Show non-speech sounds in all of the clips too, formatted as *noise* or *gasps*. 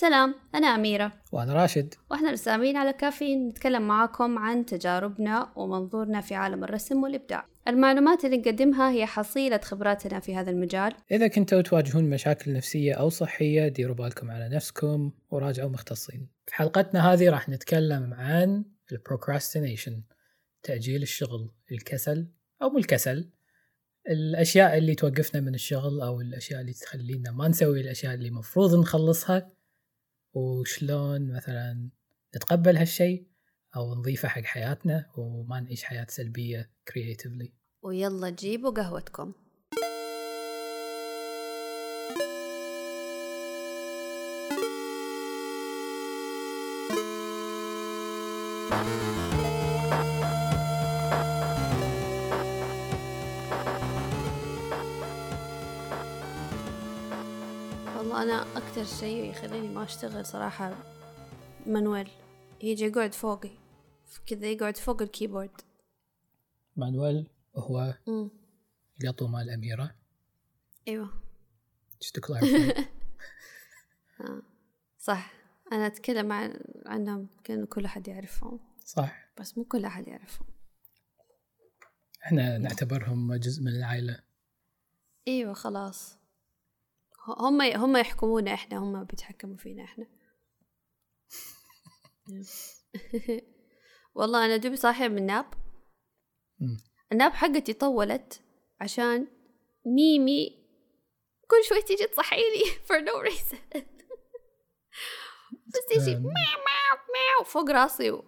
سلام أنا أميرة. وأنا راشد. وإحنا رسامين على كافيين نتكلم معاكم عن تجاربنا ومنظورنا في عالم الرسم والإبداع. المعلومات اللي نقدمها هي حصيلة خبراتنا في هذا المجال. إذا كنتوا تواجهون مشاكل نفسية أو صحية ديروا بالكم على نفسكم وراجعوا مختصين. في حلقتنا هذه راح نتكلم عن البروكراستينيشن تأجيل الشغل الكسل أو مو الكسل الأشياء اللي توقفنا من الشغل أو الأشياء اللي تخلينا ما نسوي الأشياء اللي مفروض نخلصها. وشلون مثلا نتقبل هالشيء أو نضيفه حق حياتنا وما نعيش حياة سلبية creatively. ويلا جيبوا قهوتكم. والله أنا أكتر شيء يخليني ما أشتغل صراحة مانويل. يجي يقعد فوقي. كذا يقعد فوق الكيبورد. مانويل هو. القطو مال الأميرة أيوة. Just to clarify. *laughs* آه. صح. أنا أتكلم عن عنهم. كأنه كل أحد يعرفهم. صح. بس مو كل أحد يعرفهم. إحنا نعتبرهم جزء من العائلة. أيوة خلاص. هم هم يحكمونا إحنا هم بيتحكموا فينا إحنا *laughs* والله أنا دوبي صاحية من الناب مم. الناب حقتي طولت عشان ميمي كل شوي تيجي تصحيني *laughs* for no reason *laughs* بس تيجي أم. مياو مياو مياو فوق راسي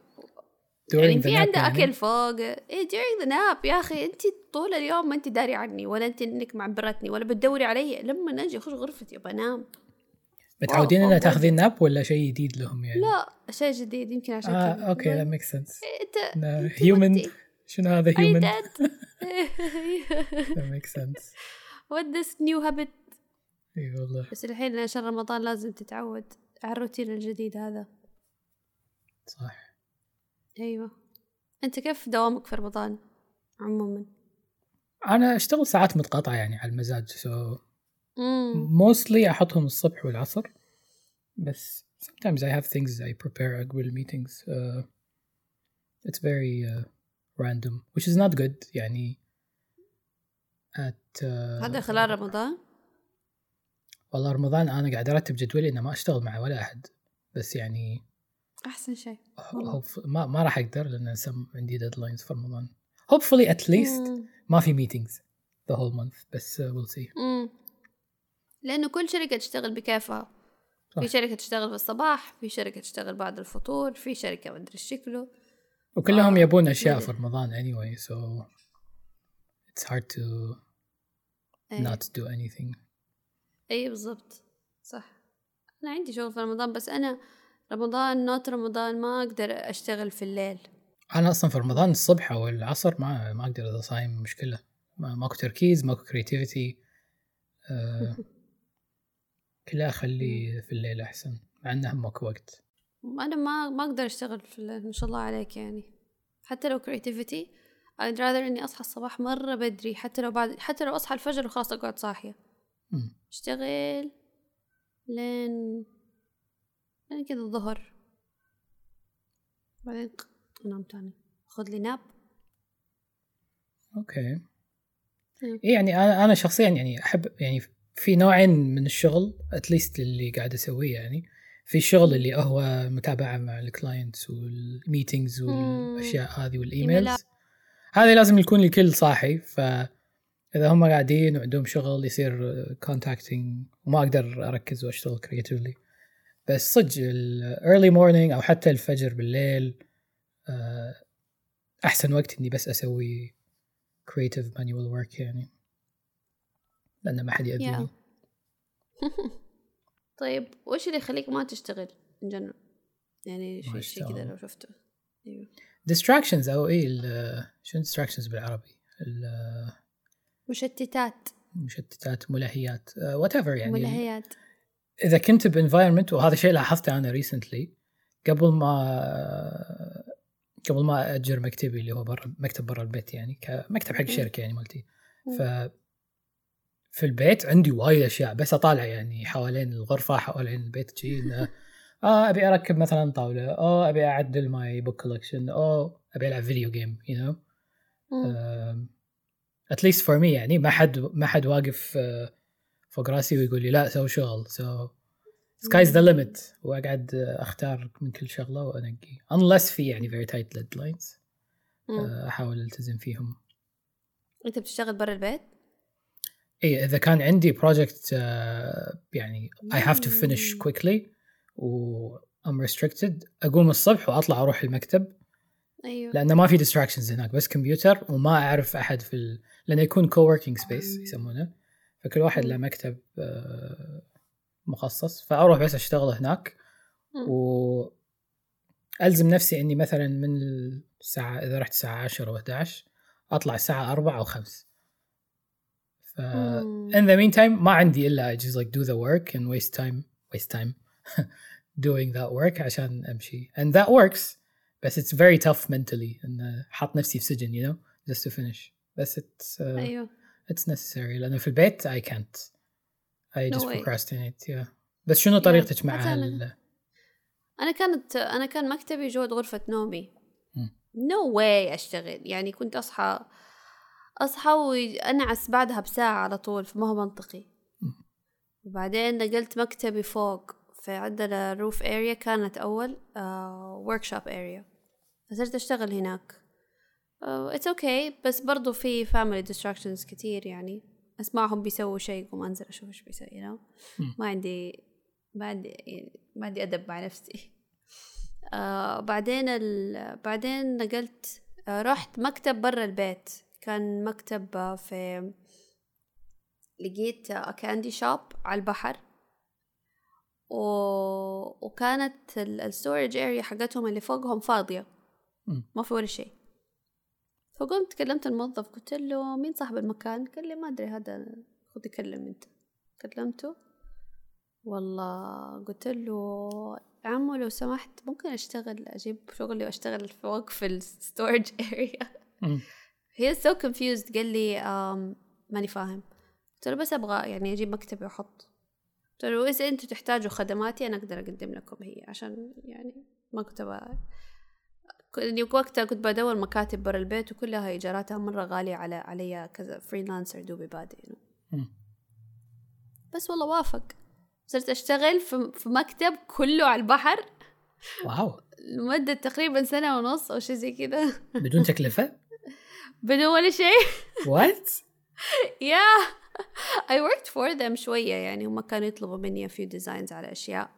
يعني في nap عندها يعني. أكل فوق. إيه during the nap يا أخي. انت طول اليوم ما انت داري عني ولا انت إنك معبرتني ولا بتدوري علي. لما أجي أخش غرفتي بنام متعودين إنها. تاخذين ناب ولا شيء جديد لهم يعني؟ لا شيء جديد. يمكن عشان آه أوكي لا، that makes sense. أنت No, أنت human. ودي. *laughs* شنو هذا did. *laughs* *laughs* that makes sense. What this new habit? إي والله. بس الحين عشان رمضان لازم تتعود على الروتين الجديد هذا. صح. أيوه. أنت كيف دوامك في رمضان عموما؟ أنا أشتغل ساعات متقاطعة يعني على المزاج so امم mostly أحطهم الصبح والعصر بس sometimes I have things I prepare قبل meetings uh, it's very uh, random which is not good يعني at uh, هذا خلال رمضان؟ والله رمضان أنا قاعد أرتب جدولي إنه ما أشتغل مع ولا أحد بس يعني أحسن شيء. ما ما راح أقدر لأن عندي deadlines في رمضان hopefully at least مم. ما في meetings the whole month بس uh, we'll see. امم لأنه كل شركة تشتغل بكيفها. في شركة تشتغل في الصباح في شركة تشتغل بعد الفطور في شركة ما أدري إيش شكله وكلهم آه، يبون أشياء بدري. في رمضان anyway so it's hard to إيه, not do anything. أيه بالضبط. صح. أنا عندي شغل في رمضان بس أنا رمضان نوت رمضان ما أقدر أشتغل في الليل. أنا أصلا في رمضان الصبح أو العصر ما ما أقدر إذا صايم مشكلة. ما ماكو تركيز ماكو creativity. آه *laughs* كلها اخليه في الليل أحسن مع إنه ماكو وقت. أنا ما ما أقدر أشتغل في الليل ما شاء الله عليك يعني. حتى لو creativity I'd rather إني أصحى الصباح مرة بدري حتى لو بعد حتى لو أصحى الفجر وخلاص أقعد صاحية. مم. أشتغل لين لين كذا الظهر بعدين انام تاني. خذ لي nap. okay. مم. إيه يعني أنا أنا شخصيا يعني احب يعني في نوعين من الشغل at least اللي قاعد أسويه يعني. في الشغل اللي هو متابعة مع ال clients وال meetings والأشياء هذه وال emails. هذه لازم يكون الكل صاحي فاذا هم قاعدين وعندهم شغل يصير contacting وما أقدر أركز وأشتغل creatively بس صدق ال early morning أو حتى الفجر بالليل آه، أحسن وقت إني بس أسوي creative manual work يعني. لأن ما حد يأذيني. *laughs* طيب وش اللي يخليك ما تشتغل in general يعني شيء شيء كذا. لو شفته. أيوه. Distractions أو ال- شنو distractions بالعربي؟ ال- مشتتات. مشتتات ملهيات whatever يعني. ملهيات. إذا كنت ب environment وهذا شيء لاحظته أنا recently قبل ما قبل ما اجر مكتبي اللي هو برا مكتب برا البيت يعني كمكتب حق. الشركة يعني مالتي. ف في البيت عندي وايد أشياء بس أطالع يعني حوالين الغرفة حوالين البيت شي *laughs* آه أبي أركب مثلا طاولة أو أبي أعدل my book collection أو أبي ألعب video game you know at least for me يعني ما حد ما حد واقف uh, فوق راسي ويقول لي لا سوي شغل so sky's the limit وأقعد أختار من كل شغلة وأنقي. Unless في يعني very tight deadlines uh, أحاول ألتزم فيهم. أنت بتشتغل برا البيت؟ اي إذا كان عندي project uh, يعني I have to finish quickly و I'm restricted أقوم الصبح وأطلع أروح المكتب. أيوه. لأنه ما في distractions هناك بس كمبيوتر وما أعرف أحد في ال... لأنه يكون co-working space يسمونه. فكل واحد له مكتب آه، مخصص. فأروح بس أشتغل هناك و ألزم نفسي إني مثلا من الساعة إذا رحت الساعة 10 أو 11 أطلع الساعة 4 أو 5 ف in the meantime ما عندي إلا I just like do the work and waste time waste time *laughs* doing that work عشان أمشي. And that works بس it's very tough mentally إن حاط نفسي في سجن you know just to finish. بس it's uh, أيوه. It's necessary. لأنه في البيت I can't. I No just procrastinate yeah. بس شنو طريقتك مع مثلاً. ال... أنا كانت أنا كان مكتبي جوا غرفة نومي. نو no واي أشتغل. يعني كنت أصحى أصحى وأنعس بعدها بساعة على طول فما هو منطقي. وبعدين نقلت مكتبي فوق فعندنا roof area كانت أول workshop area فصرت أشتغل هناك. it's okay okay, بس برضو في family distractions كتير يعني. أسمعهم بيسووا شيء قوم أنزل أشوف إيش بيسووا. ما عندي ما عندي يعني ما عندي أدب مع نفسي. *laughs* آه بعدين ال... بعدين نقلت آه رحت مكتب برا البيت. كان مكتب آه في لقيت candy shop على البحر. و... وكانت ال storage area حقتهم اللي فوقهم فاضية. ما في ولا شيء. فقمت كلمت الموظف قلت له مين صاحب المكان؟ قال لي ما أدري هذا خذ كلم أنت. كلمته. والله قلت له عمو لو سمحت ممكن أشتغل أجيب شغلي وأشتغل فوق في ال storage area. he so confused قال لي ماني فاهم. قلت له بس أبغى يعني أجيب مكتبي وأحط. قلت له إذا أنتوا تحتاجوا خدماتي أنا أقدر أقدم لكم هي عشان يعني ما كني وقتها كنت بدور مكاتب برا البيت وكلها إيجاراتها مرة غالية على علي كذا freelancer دوبي بادئ يعني. بس والله وافق. صرت أشتغل في في مكتب كله على البحر. wow. لمدة تقريبا سنة ونص أو شيء زي كذا. بدون تكلفة؟ *laughs* بدون ولا شيء. وات *laughs* yeah. I worked for them شوية يعني هم كانوا يطلبوا مني a few designs على أشياء.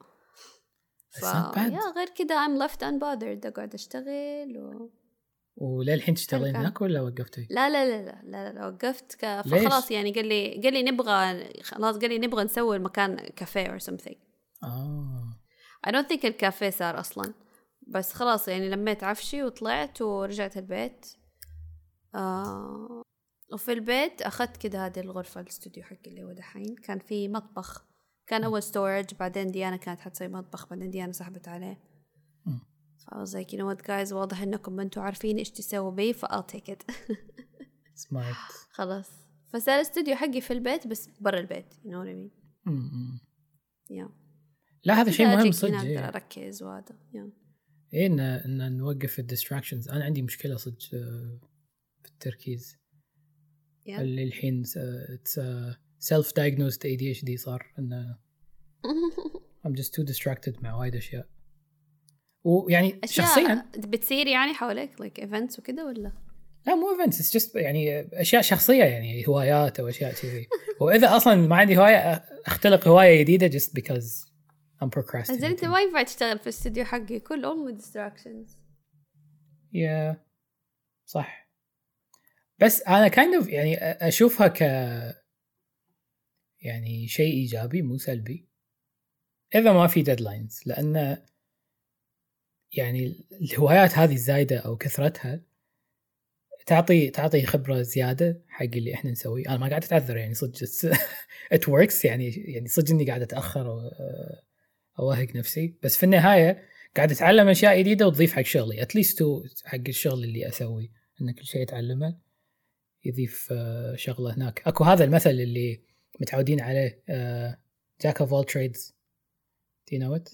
ف... يا غير كده I'm left unbothered أقعد أشتغل و... وللحين تشتغلين. هناك ولا وقفتي؟ لا لا لا لا لا, لا وقفت ك... فخلاص يعني قال لي قال لي نبغى خلاص قال لي نبغى نسوي المكان كافيه or something. آه. I don't think الكافيه صار أصلا. بس خلاص يعني لميت عفشي وطلعت ورجعت البيت. آه. وفي البيت أخذت كده هذه الغرفة الاستوديو حقي اللي هو دحين. كان في مطبخ كان أول storage بعدين ديانا كانت حتسوي مطبخ بعدين ديانا سحبت عليه. مم. ف I was like you know what guys واضح إنكم ما أنتوا عارفين إيش تسووا بيه ف I'll take it. *laughs* smart خلاص. فصار الاستوديو حقي في البيت بس برا البيت know what I mean. yeah. لا هذا شيء مهم صدق. إيه. أركز وهذا. إيه إن إن نوقف ال distractions أنا عندي مشكلة صدق آه، في التركيز. Yeah. اللي الحين self diagnosed ADHD صار إنه *laughs* I'm just too distracted مع وايد أشياء. ويعني أشياء شخصيا بتصير يعني حواليك like events وكده ولا؟ لا مو events it's just يعني أشياء شخصية يعني هوايات أو أشياء كذي. واذا أصلا ما عندي هواية أختلق هواية جديدة just because I'm procrastinating. زين أنت ما ينفع تشتغل في الاستوديو حقي كل امه distractions. يا صح. بس أنا kind of يعني أشوفها ك يعني شيء إيجابي مو سلبي. إذا ما في ديدلاينز لأن يعني الهوايات هذه الزايدة أو كثرتها تعطي تعطي خبرة زيادة حق اللي إحنا نسويه. أنا ما قاعد أتعذر يعني صدق it works *laughs* يعني يعني صدق إني قاعد أتأخر و- اوهق نفسي. بس في النهاية قاعد أتعلم أشياء جديدة وتضيف حق شغلي at least حق الشغل اللي أسويه إن كل شيء اتعلمه يضيف آه، شغلة هناك. أكو هذا المثل اللي متعودين عليه jack of all trades d'you know it.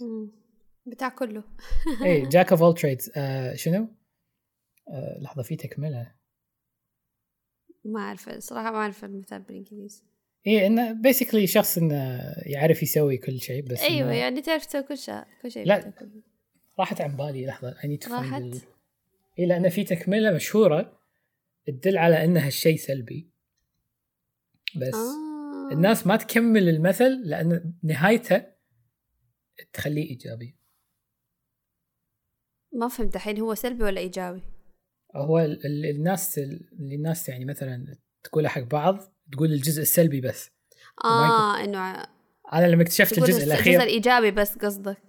بتاع كله اي jack of all trades شنو؟ آه، لحظة في تكملة ما أعرف الصراحه ما أعرف المثال بالإنجليزي اي انه basically شخص انه يعرف يسوي كل شيء بس أيوه يعني تعرف تسوي كل شيء كل شيء لا. راحت عن بالي لحظة to find راحت؟ ال... اي لأن في تكملة مشهورة تدل على إنها شيء سلبي بس آه. الناس ما تكمل المثل لأن نهايته تخليه إيجابي. ما فهمت الحين هو سلبي ولا إيجابي؟ هو ال- ال- الناس اللي الناس يعني مثلا تقولها حق بعض تقول الجزء السلبي بس. آه إنه أنا لما اكتشفت الجزء الاخير الجزء الإيجابي بس قصدك.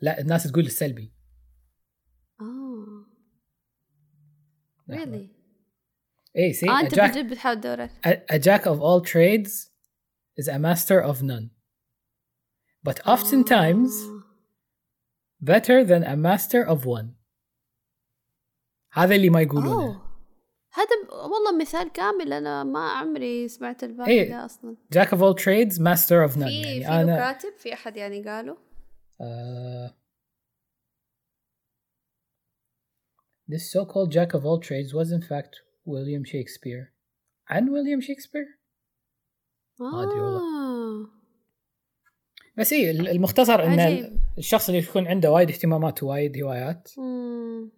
لا الناس تقول السلبي. آه. really? اي سي a أنت بتحاول تدور a jack of all trades is a master of none but oftentimes آه. better than a master of one هذا اللي ما يقولونه أوه. هذا ب- والله مثال كامل انا ما عمري سمعت الباقي إيه. ده اصلا jack of all trades master of none في يعني في له انا كاتب في احد يعني قاله آه This so-called jack of all trades was in fact William Shakespeare. عن ويليام شكسبير؟ ما أدري والله. آه. بس اي المختصر إن عجيب. الشخص اللي يكون عنده وايد اهتمامات ووايد هوايات مم.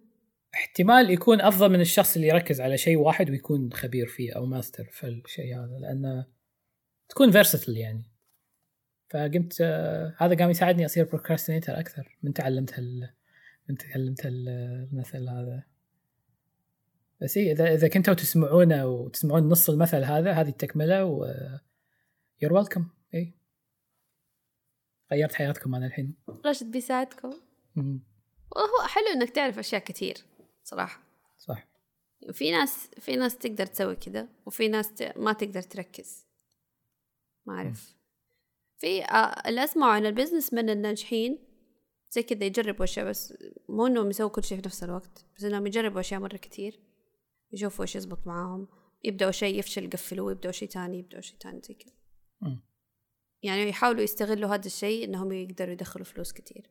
احتمال يكون أفضل من الشخص اللي يركز على شيء واحد ويكون خبير فيه أو ماستر في الشيء هذا لأنه تكون versatile يعني فقمت آه هذا قام يساعدني أصير procrastinator أكثر من تعلمت هال من تعلمت المثل هذا بس إيه إذا إذا كنتوا تسمعونه وتسمعون نص المثل هذا هذه التكملة و يور ويلكم اي غيرت حياتكم أنا الحين. راشد بيساعدكم. مم. هو حلو إنك تعرف أشياء كثير صراحة. صح. في ناس في ناس تقدر تسوي كذا وفي ناس ت- ما تقدر تركز. ما أعرف. في آه، اللي أسمعه عن البزنس من الناجحين زي كذا يجربوا أشياء بس مو إنهم يسووا كل شيء في نفس الوقت بس إنهم يجربوا أشياء مرة كتير. يشوفوا إيش يزبط معاهم. يبدأوا شيء يفشل يقفلوه يبدأوا شيء تاني يبدأوا شيء تاني زي كذا. يعني يحاولوا يستغلوا هذا الشيء إنهم يقدروا يدخلوا فلوس كتير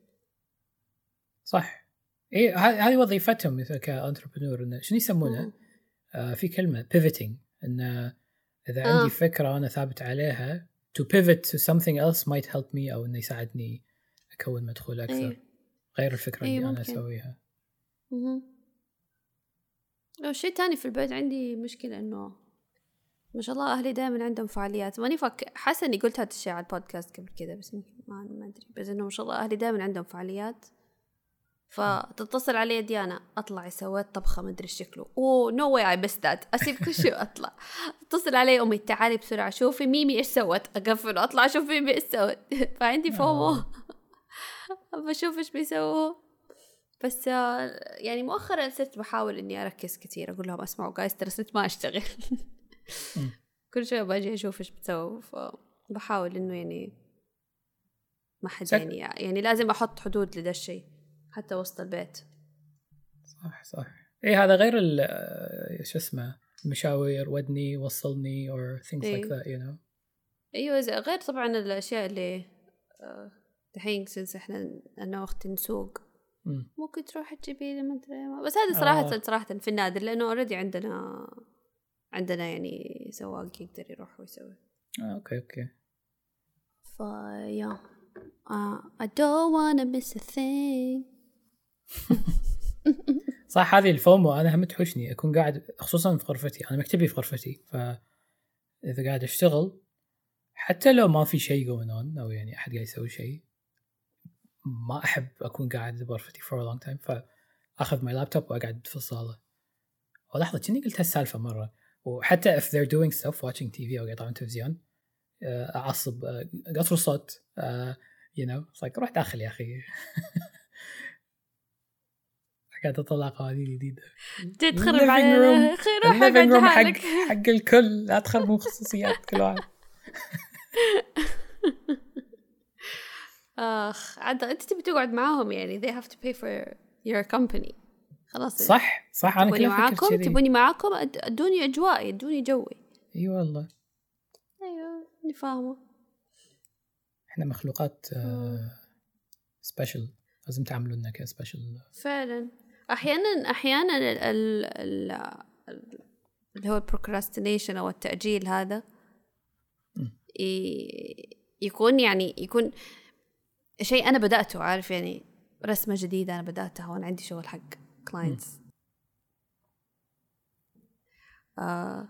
صح اي ه- هذه وظيفتهم مثل كأنتربرنور إنه شنو يسمونه؟ آه في كلمة pivoting إنه إذا آه. عندي فكرة أنا ثابت عليها to pivot to something else might help me أو إنه يساعدني أكون مدخول أكثر أيوة. غير الفكرة أيوة اللي أنا ممكن. أسويها مهم. لو شيء تاني في البيت عندي مشكلة إنه ما شاء الله أهلي دائما عندهم فعاليات. ماني فاك حاسة إني قلت هذا الشيء على البودكاست قبل كذا بس ما ما أدري. بس إنه ما شاء الله أهلي دائما عندهم فعاليات. فتتصل علي ديانا أطلع سويت طبخة ما أدري شكله. أوه نو واي أي بس ذات أسيب كل شيء وأطلع. تتصل علي أمي تعالي بسرعة شوفي ميمي إيش سوت. أقفل وأطلع أشوف ميمي إيش سوت. *laughs* فعندي FOMO. آه. *laughs* بشوف إيش بيسووا بس آه، يعني مؤخرا صرت بحاول إني أركز كثير أقول لهم أسمعوا جايز ترى صرت ما أشتغل. *laughs* كل شوي باجي أشوف إيش بتسووا فبحاول إنه يعني ما حد يعني يعني لازم أحط حدود لده الشيء حتى وسط البيت صح صح اي هذا غير ال آه، شو اسمه المشاوير ودني وصلني or things like إيه. that you know أيوه غير طبعا الأشياء اللي آه، دحين since إحنا أنا واختي نسوق مم. ممكن تروح تجيبي لي ما أدري بس هذا صراحة آه. صراحة في النادر لأنه already عندنا عندنا يعني سواق يقدر يروح ويسوي. آه okay okay. فيا uh, I don't wanna miss a thing. *laughs* صح هذه الفومو أنا هم تحوشني أكون قاعد خصوصا في غرفتي. أنا مكتبي في غرفتي فاذا قاعد أشتغل حتى لو ما في شيء going on أو يعني أحد قاعد يسوي شيء ما أحب أكون قاعد بغرفتي for a long time فأخذ ماي لابتوب وأقعد في الصالة. ولحظه كني قلت هالسالفة مرة. وحتى if they're doing stuff watching TV أو قاعد تلفزيون آه، أعصب آه، قصر الصوت آه، you know it's like روح داخل يا أخي. *laughs* قاعد أطلع قوانين جديدة. جد تخرب. أخي روح اقعد room حق *laughs* حق الكل لا تخربون خصوصيات كل واحد. *laughs* آخ عاد أنت تبي تقعد معاهم يعني they have to pay for your company. خلاص. صح صح أنا أفكر معاكم؟ تبوني معاكم؟ ادوني اجوائي أدوني جوي. إي والله. أيوه اني فاهمة. إحنا مخلوقات special لازم تعاملونا ك special فعلا. أحيانا أحيانا ال ال ال ال- اللي هو ال procrastination أو التأجيل هذا يكون يعني يكون شيء أنا بدأته عارف يعني رسمة جديدة أنا بدأتها وأنا عندي شغل حق. clients آه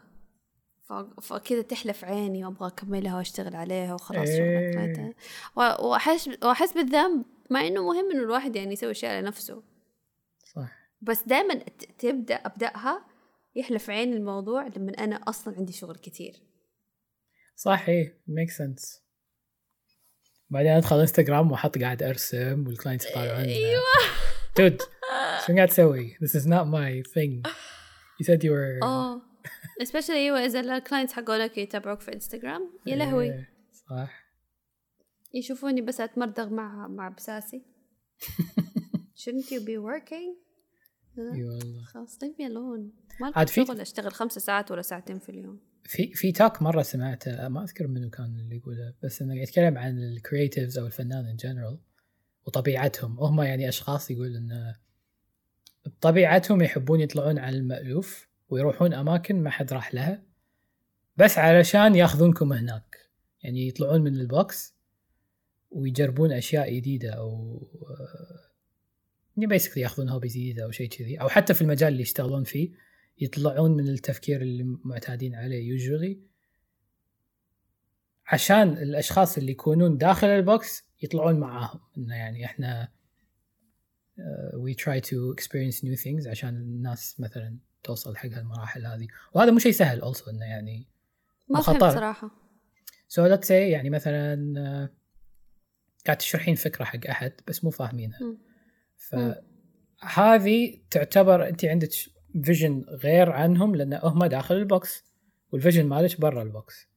فكذا تحلى ف عيني وأبغى أكملها وأشتغل عليها وخلاص إيه. و- وأحس وأحس بالذنب مع إنه مهم إنه الواحد يعني يسوي أشياء لنفسه. صح. بس دائما تبدأ أبدأها يحلى ف عين الموضوع لما أنا أصلا عندي شغل كتير. صح إيه make sense بعدين أدخل انستغرام وأحط قاعد أرسم وال clients يطالعون أيوه. dude شو قاعد تسوي؟ This is not my thing. You said you were آه especially أيوه اذا ال clients حقولك يتابعوك في انستغرام يا لهوي. صح. يشوفوني بس اتمردغ مع مع بساسي *laughs* shouldn't you be working? إي والله. خلاص leave me alone. ما عاد في- شغل؟ أشتغل خمسة ساعات ولا ساعتين في اليوم. في في talk مرة سمعته ما أذكر منو كان اللي يقوله بس إنه يتكلم عن ال creatives أو الفنان in general وطبيعتهم. هم يعني أشخاص يقول ان بطبيعتهم يحبون يطلعون على المألوف ويروحون أماكن ما حد راح لها بس علشان ياخذونكم هناك. يعني يطلعون من ال box ويجربون أشياء جديدة أو يعني basically ياخذون hobbies جديده أو شيء كذي. أو حتى في المجال اللي يشتغلون فيه يطلعون من التفكير اللي معتادين عليه usually عشان الأشخاص اللي يكونون داخل ال box يطلعون معاهم. إنه يعني إحنا we try to experience new things عشان الناس مثلا توصل حق هالمراحل هذه. وهذا مو شيء سهل also إنه يعني ما وخطر. فهمت صراحة. so let's say يعني مثلا آه، قاعد تشرحين فكرة حق أحد بس مو فاهمينها. فهذه تعتبر أنت عندك vision غير عنهم لأن هم داخل ال box وال vision مالك برا ال box.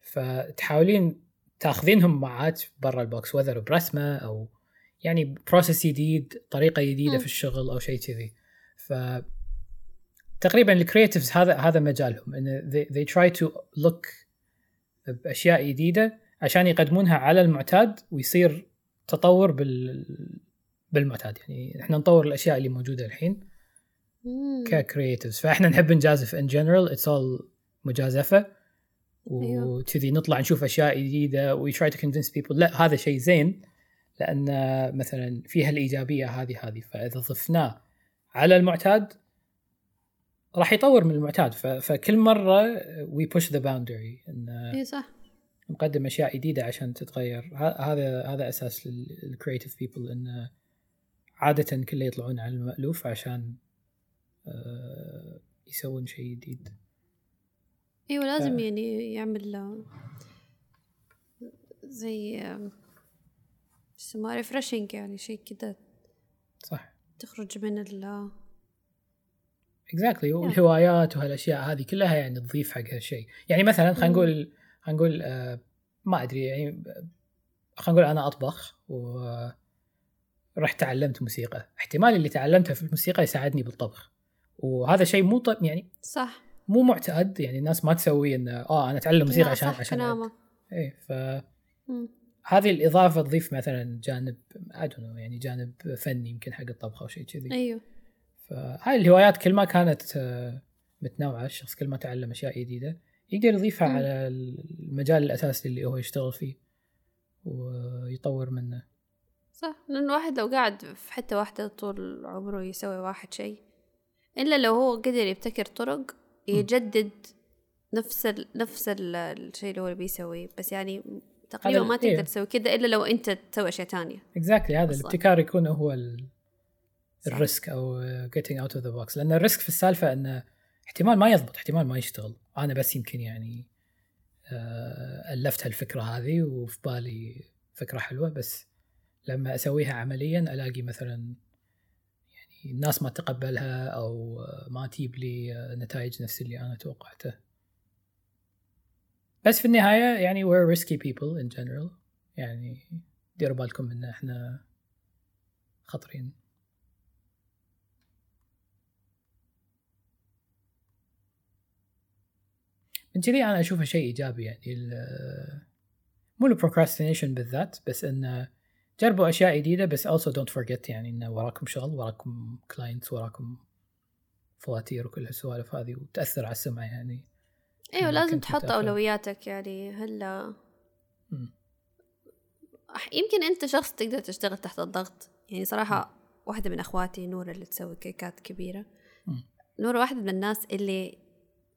فتحاولين تاخذينهم معاك برا ال box whether برسمة أو يعني process جديد طريقة جديدة. في الشغل أو شيء كذي ف تقريبا ال creatives هذا هذا مجالهم ان they, they try to look بأشياء جديدة عشان يقدمونها على المعتاد ويصير تطور بال بالمعتاد يعني إحنا نطور الأشياء اللي موجودة الحين مم. ك creatives فإحنا نحب نجازف in general it's all مجازفة أيوه. وكذي نطلع نشوف أشياء جديدة we try to convince people لا هذا شيء زين لأن مثلا فيها الإيجابية هذه هذه فإذا ضفناه على المعتاد راح يطور من المعتاد. فكل مرة we push the boundary إن إي صح. نقدم أشياء جديدة عشان تتغير. هذا هذا أساس ال creative people انه عادة كله يطلعون على المألوف عشان آه، يسوون شيء جديد. أيوه لازم ف- يعني يعمل زي شو اسمه refreshing يعني شيء كده صح. تخرج من ال exactly والهوايات وهالأشياء هذه كلها يعني تضيف حق هالشيء. يعني مثلا خلينا. نقول خلينا نقول آه، ما أدري يعني خلينا نقول أنا أطبخ و رحت تعلمت موسيقى. احتمال اللي تعلمته في الموسيقى يساعدني بالطبخ. وهذا شيء مو ط- يعني صح. مو معتاد يعني الناس ما تسوي انه آه أنا أتعلم موسيقى عشان عشان كلامه. إيه فهذه مم. الإضافة تضيف مثلا جانب know يعني جانب فني يمكن حق الطبخ أو شيء كذي أيوه فهاي الهوايات كل ما كانت آه، متنوعة الشخص كل ما تعلم أشياء جديدة يقدر يضيفها مم. على المجال الأساسي اللي هو يشتغل فيه ويطور منه صح لأن الواحد لو قاعد في حتة واحدة طول عمره يسوي واحد شيء إلا لو هو قدر يبتكر طرق يجدد نفس ال... نفس ال... الشيء اللي هو بيسويه بس يعني تقريبا هذا ما تقدر إيه. تسوي كده إلا لو أنت تسوي أشياء تانية exactly هذا أصلاً. الابتكار يكون هو ال-. ال risk أو getting out of the box لأن ال risk في السالفة انه احتمال ما يضبط احتمال ما يشتغل أنا بس يمكن يعني آه، ألفت هالفكرة هذه وفي بالي فكرة حلوة بس لما أسويها عمليا ألاقي مثلا يعني الناس ما تقبلها أو ما تجيب لي نتائج نفس اللي أنا توقعته بس في النهاية يعني we're risky people in general. يعني ديروا بالكم إن إحنا خطرين. من كذي أنا أشوفه شيء إيجابي يعني مو ال procrastination بالذات بس انه جربوا أشياء جديدة بس also don't forget يعني انه وراكم شغل وراكم clients وراكم فواتير وكل هالسوالف هذه وتأثر على السمعه يعني. أيوه لازم تحط. أولوياتك يعني هلا. مم. يمكن أنت شخص تقدر تشتغل تحت الضغط. يعني صراحة واحدة من أخواتي نور اللي تسوي كيكات كبيرة. مم. نور واحدة من الناس اللي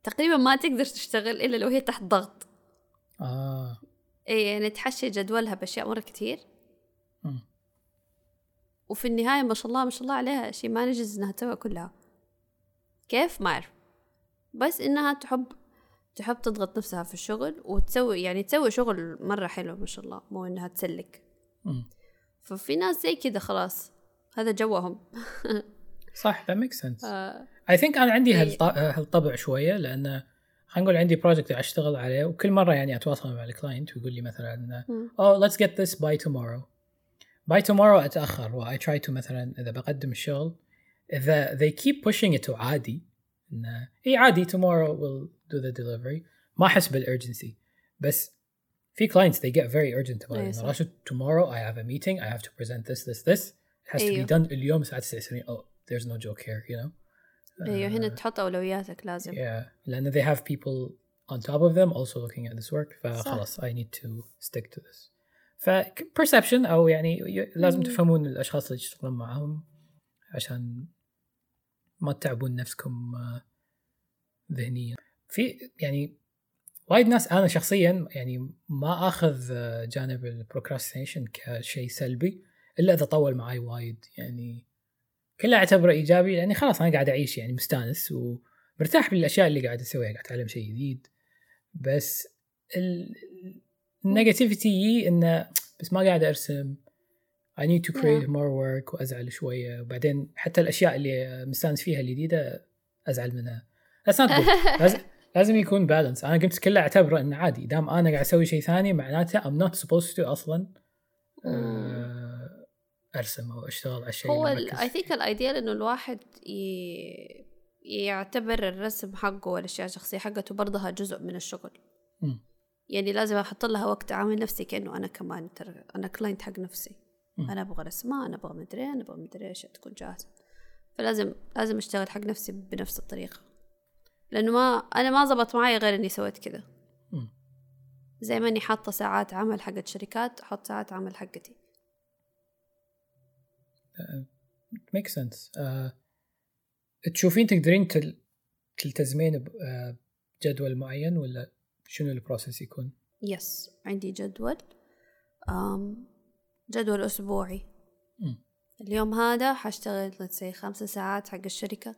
تقريبا ما تقدر تشتغل إلا لو هي تحت ضغط. آه. اي يعني تحشي جدولها بأشياء مرة كتير. مم. وفي النهاية ما شاء الله ما شاء الله عليها شيء ما نجز إنها تسوي كلها. كيف؟ ما أعرف. بس إنها تحب تحب تضغط نفسها في الشغل وتسوي يعني تسوي شغل مرة حلو ما شاء الله مو إنها تسلك. مم. ففي ناس زي كذا خلاص هذا جوهم. صح that makes sense. *laughs* آه. I think أنا عندي إيه. هالط- هالطبع شوية لأن خلينا نقول عندي project أشتغل عليه وكل مرة يعني أتواصل مع ال client ويقول لي مثلا oh let's get this by tomorrow. By tomorrow أتأخر و I try to مثلا إذا بقدم الشغل إذا they keep pushing it to عادي انه اي عادي tomorrow we'll do the delivery ما احس بالurgency بس في clients they get very urgent about إيه it صح. راشد tomorrow I have a meeting I have to present this this this it has to أيوه. be done اليوم الساعه 9 سنين oh there's no joke here you know ايوه هنا تحط اولوياتك لازم Yeah, لأن they have people on top of them also looking at this work فخلاص I need to stick to this. ف perception أو يعني ي- لازم مم. تفهمون الأشخاص اللي تشتغلون معاهم عشان ما تتعبون نفسكم آه، ذهنيا. في يعني وايد ناس أنا شخصيا يعني ما آخذ آه، جانب البروكراستينيشن كشيء سلبي إلا إذا طول معي وايد يعني كله أعتبره إيجابي لأني خلاص أنا قاعد أعيش يعني مستانس ومرتاح بالأشياء اللي قاعد أسويها قاعد أتعلم شيء جديد بس ال- النيجاتيفيتي إنه بس ما قاعد أرسم I need to create Yeah. more work وأزعل شوية وبعدين حتى الأشياء اللي مستأنس فيها الجديدة أزعل منها That's not good. *laughs* لازم لازم يكون بالانس أنا قمت كله أعتبره إنه عادي دام أنا قاعد أسوي شيء ثاني معناته I'm not supposed to أصلا آه، أرسم أو أشتغل على الشيء هو اي. ثينك الايديال إنه الواحد ي... يعتبر الرسم حقه والأشياء الشخصية حقته برضها جزء من الشغل مم. يعني لازم أحط لها وقت اعامل نفسي كأنه أنا كمان ترى أنا client حق نفسي. أنا أبغى رسمة أنا أبغى مدري أنا أبغى مدري إيش تكون جاهزة. فلازم لازم أشتغل حق نفسي بنفس الطريقة. لأنه ما أنا ما زبط معي غير إني سويت كذا. زي ما إني حاطة ساعات عمل حقت شركات أحط ساعات عمل حقتي. make sense تشوفين تقدرين تل- تلتزمين ب- آه، بجدول معين ولا شنو ال process يكون؟ yes عندي جدول. أم جدول أسبوعي. اليوم هذا حاشتغل let's say خمسة ساعات حق الشركة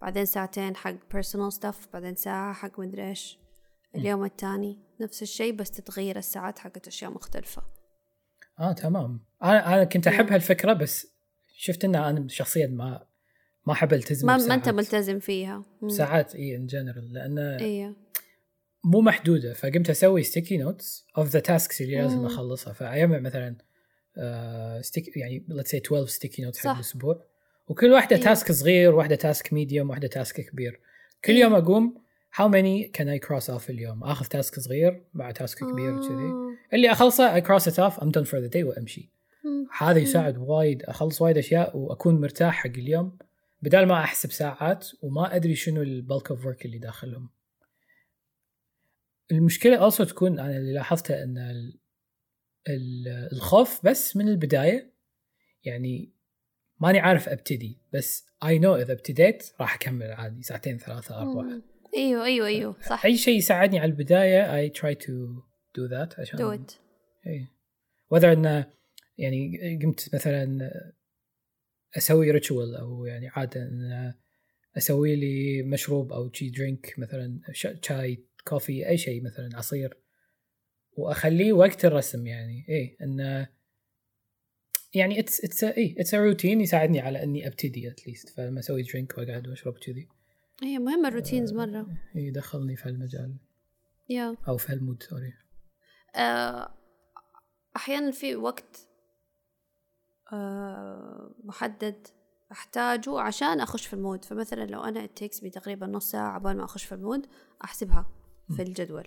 بعدين ساعتين حق personal stuff بعدين ساعة حق مدري إيش اليوم التاني نفس الشيء بس تتغير الساعات حقت أشياء مختلفة آه تمام أنا أنا كنت أحب Yeah. هالفكرة بس شفت ان أنا شخصيا ما ما احب ألتزم ما ما. أنت ملتزم فيها مم. ساعات إي in general لأن إيه مو محدودة فقمت أسوي sticky notes of the tasks اللي لازم. أخلصها فاجمع مثلا آه stick يعني let's say 12 sticky notes حق. الأسبوع وكل واحدة أيوة. task صغير واحدة task medium واحدة task كبير كل أيوة. يوم أقوم how many can I cross off اليوم آخذ task صغير مع task كبير وكذي آه. اللي أخلصه I cross it off I'm done for the day وأمشي. هذا يساعد وايد أخلص وايد أشياء وأكون مرتاح حق اليوم بدال ما أحسب ساعات وما أدري شنو ال bulk of work اللي داخلهم المشكلة also تكون أنا اللي لاحظته إن الخوف بس من البداية. يعني ماني عارف أبتدي بس I know إذا ابتديت راح أكمل عادي ساعتين ثلاثة أربعة. مم. أيوه أيوه أيوه صح. أي شيء يساعدني على البداية I try to do that عشان do it. either انه يعني قمت مثلا أسوي ritual أو يعني عادة إن أسوي لي مشروب أو شي drink مثلا شاي coffee أي شيء مثلا عصير. وأخليه وقت الرسم يعني. اي انه يعني it's it's a it's routine يساعدني على إني أبتدي at least فلما أسوي drink وأقعد وأشرب كذي هي مهمة ال routines مرة. يدخلني في هالمجال. yeah. أو في هال mood sorry آه، أحيانا في وقت آه، محدد أحتاجه عشان أخش في ال mood. فمثلا لو it takes me تقريبا نص ساعة عبال ما أخش في ال mood أحسبها في الجدول.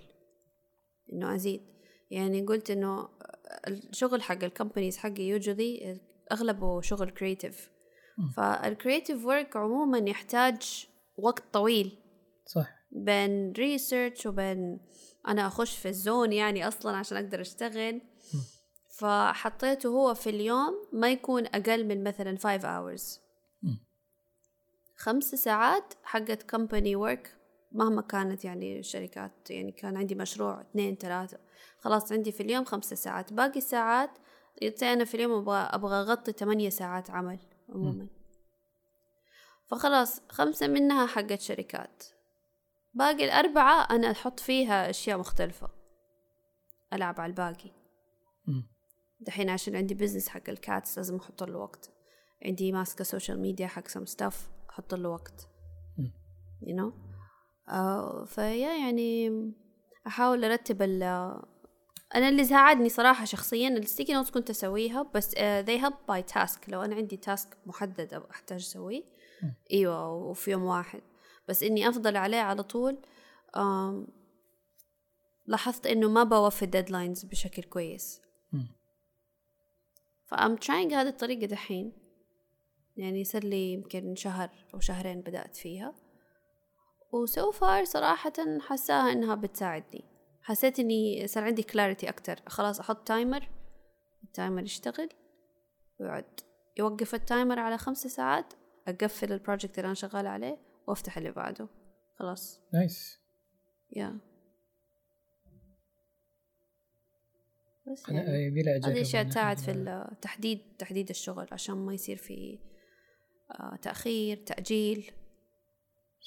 إنه أزيد. يعني قلت إنه الشغل حق ال companies حقي يوجولي أغلبه شغل creative فال creative work عموما يحتاج وقت طويل. صح. بين research وبين أنا أخش في ال zone يعني أصلا عشان أقدر أشتغل. فحطيته هو في اليوم ما يكون أقل من مثلا 5 hours. خمس ساعات حقت company work مهما كانت يعني الشركات يعني كان عندي مشروع اثنين ثلاثة خلاص عندي في اليوم خمسة ساعات. باقي الساعات أنا في اليوم أبغى أبغى أغطي ثمانية ساعات عمل عموما. فخلاص خمسة منها حقت شركات. باقي الأربعة أنا أحط فيها أشياء مختلفة. ألعب على الباقي. دحين عشان عندي business حق ال cats لازم أحط له وقت. عندي ماسكة social media حق some stuff أحط له وقت. you know uh, فيا يعني أحاول أرتب ال أنا اللي ساعدني صراحة شخصيا ال sticky notes كنت أسويها بس uh, they help by task. لو أنا عندي task محدد أو أحتاج أسويه. أيوة وفي يوم واحد. بس إني أفضل عليه على طول um, لاحظت إنه ما بوفي ال deadlines بشكل كويس. ف I'm trying هذه الطريقة دحين. يعني صار لي يمكن شهر أو شهرين بدأت فيها. و so far صراحة حساها إنها بتساعدني. حسيت إني صار عندي clarity أكتر. خلاص أحط timer ال timer يشتغل ويقعد. يوقف ال timer على خمسة ساعات أقفل ال project اللي أنا شغالة عليه وأفتح اللي بعده. خلاص. nice yeah بس أنا يعني يبي هذه أشياء تساعد في التحديد تحديد الشغل عشان ما يصير في آه، تأخير تأجيل.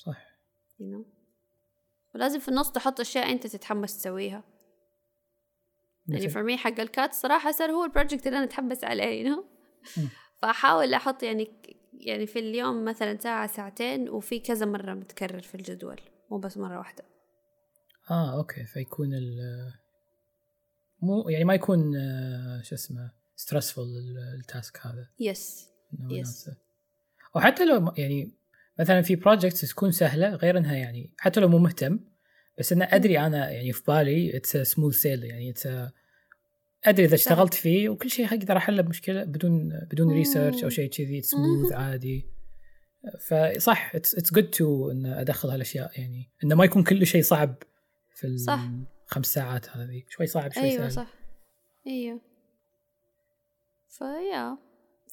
صح. You know. ولازم في النص تحط أشياء أنت تتحمس تسويها. يعني for me حق الكات صراحة صار هو ال project اللي أنا أتحمس عليه you know. فأحاول أحط يعني يعني في اليوم مثلا ساعة ساعتين وفي كذا مرة متكرر في الجدول مو بس مرة واحدة. آه okay. فيكون ال مو يعني ما يكون آه، شو اسمه stressful ال task هذا. yes إنه Yes. نفسه. وحتى لو يعني مثلا في projects تكون سهلة غير إنها يعني حتى لو مو مهتم بس انه أدري أنا يعني في بالي it's smooth sail يعني it's أدري إذا اشتغلت فيه وكل شيء أقدر أحله بمشكلة بدون بدون. research أو شيء كذي سموث عادي. فصح it's good to إن أدخل هالأشياء يعني إنه ما يكون كل شيء صعب في صح. الخمس ساعات هذه شوي صعب شوي أيوه سهل. صح. أيوه. فيا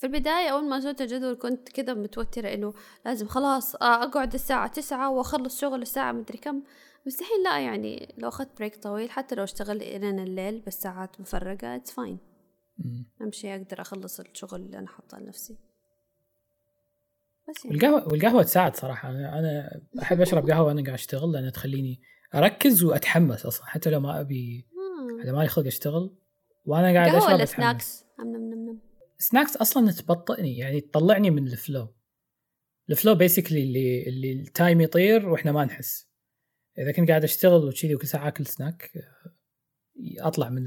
في البداية أول ما سويت الجدول كنت كده متوترة إنه لازم خلاص آه، أقعد الساعة تسعة وأخلص شغل الساعة مدري كم. بس الحين لا يعني لو أخذت break طويل حتى لو اشتغل إلين الليل بس ساعات مفرقة it's fine مم. أمشي أقدر أخلص الشغل اللي أنا حاطاه لنفسي. بس يعني. والقهوة والقهوة تساعد صراحة. أنا أنا أحب أشرب قهوة وأنا قاعد أشتغل لأنها تخليني أركز وأتحمس أصلا. حتى لو ما أبي آه. اذا مالي خلق أشتغل وأنا قاعد قهوة أشرب ولا. سناكس نم نم نم. snacks أصلا تبطئني يعني تطلعني من ال flow ال flow basically اللي اللي ال time يطير وإحنا ما نحس. إذا كنت قاعد أشتغل وكذي وكل ساعة أكل سناك أطلع من